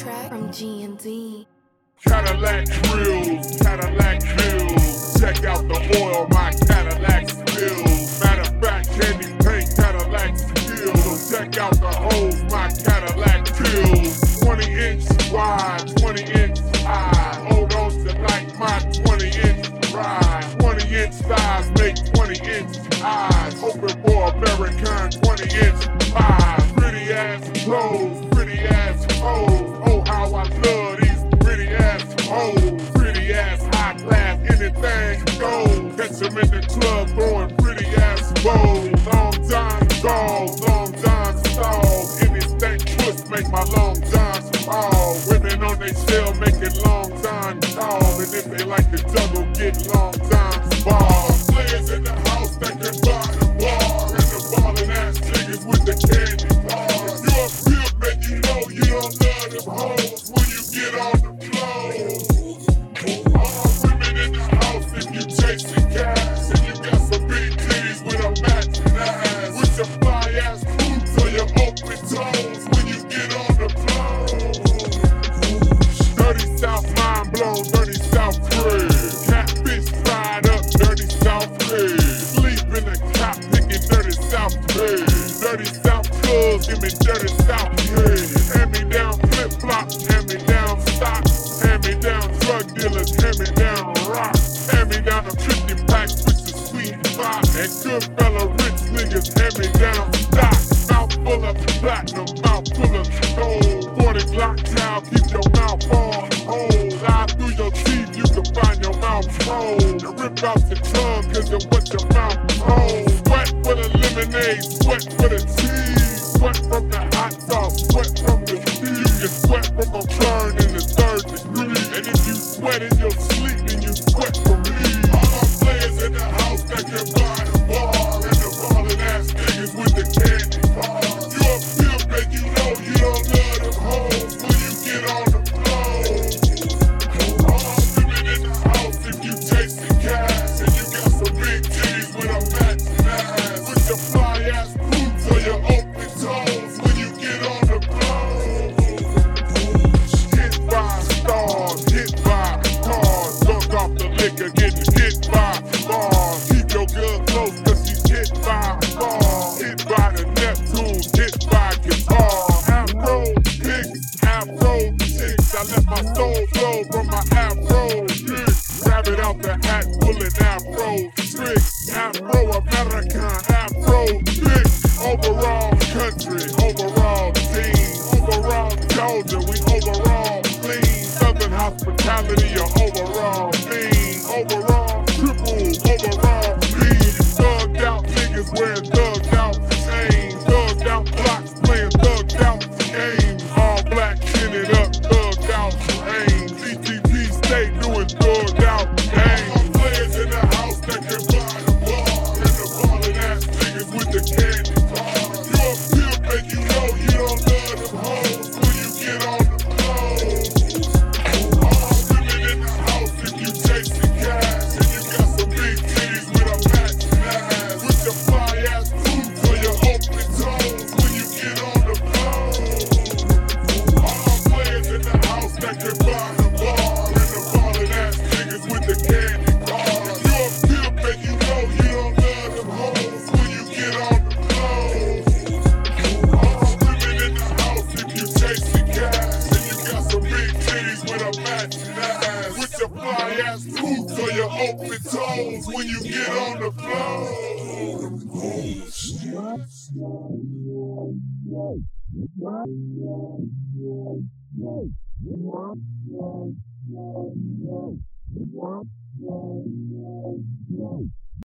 G and D. Cadillac grills, Cadillac hills. Check out the oil my Cadillac spills. Matter of fact, candy paint Cadillac skills. Check out the holes my Cadillac kills. 20 inch wide, 20 inch high. Hold on to like my 20 inch ride. 20 inch thighs make 20 inch eyes. Hoping for American 20 inch pies. Pretty ass clothes, how I love these pretty ass hoes. Pretty ass high class, anything goes. Catch them in the club throwing pretty ass bows. Long John dolls, long John stalls. Any stank puss make my long John fall. Women on they shell making long John tall. And if they like to juggle, get long John ball. With a ass. With your toes when you get on the floor. Dirty South mind blown, dirty South crib. Catfish fried up, dirty South crib. Sleep in the cop picking dirty South bed. Dirty South cuz, give me dirty South head. Hand me down flip flops, hand me down socks. Hand me down drug dealers, hand me down rocks. Hand me down And good fella rich niggas, hand me down stock. Mouth full of platinum, mouth full of gold. 40 Glock cow, keep your mouth on hold. Lie through your teeth, you can find your mouth cold. And rip out your tongue, cause of what your mouth hold. Sweat for the lemonade, sweat for the tea. Sweat from the hot sauce, sweat from the tea. You can sweat from a burn afro chicks. I let my soul flow from my afro picks. Grab it out the hat, pulling afro tricks. Afro American, afro picks. Overall country, overall team. Overall Georgia, we overall clean. Southern hospitality, your open toes when you get on the floor.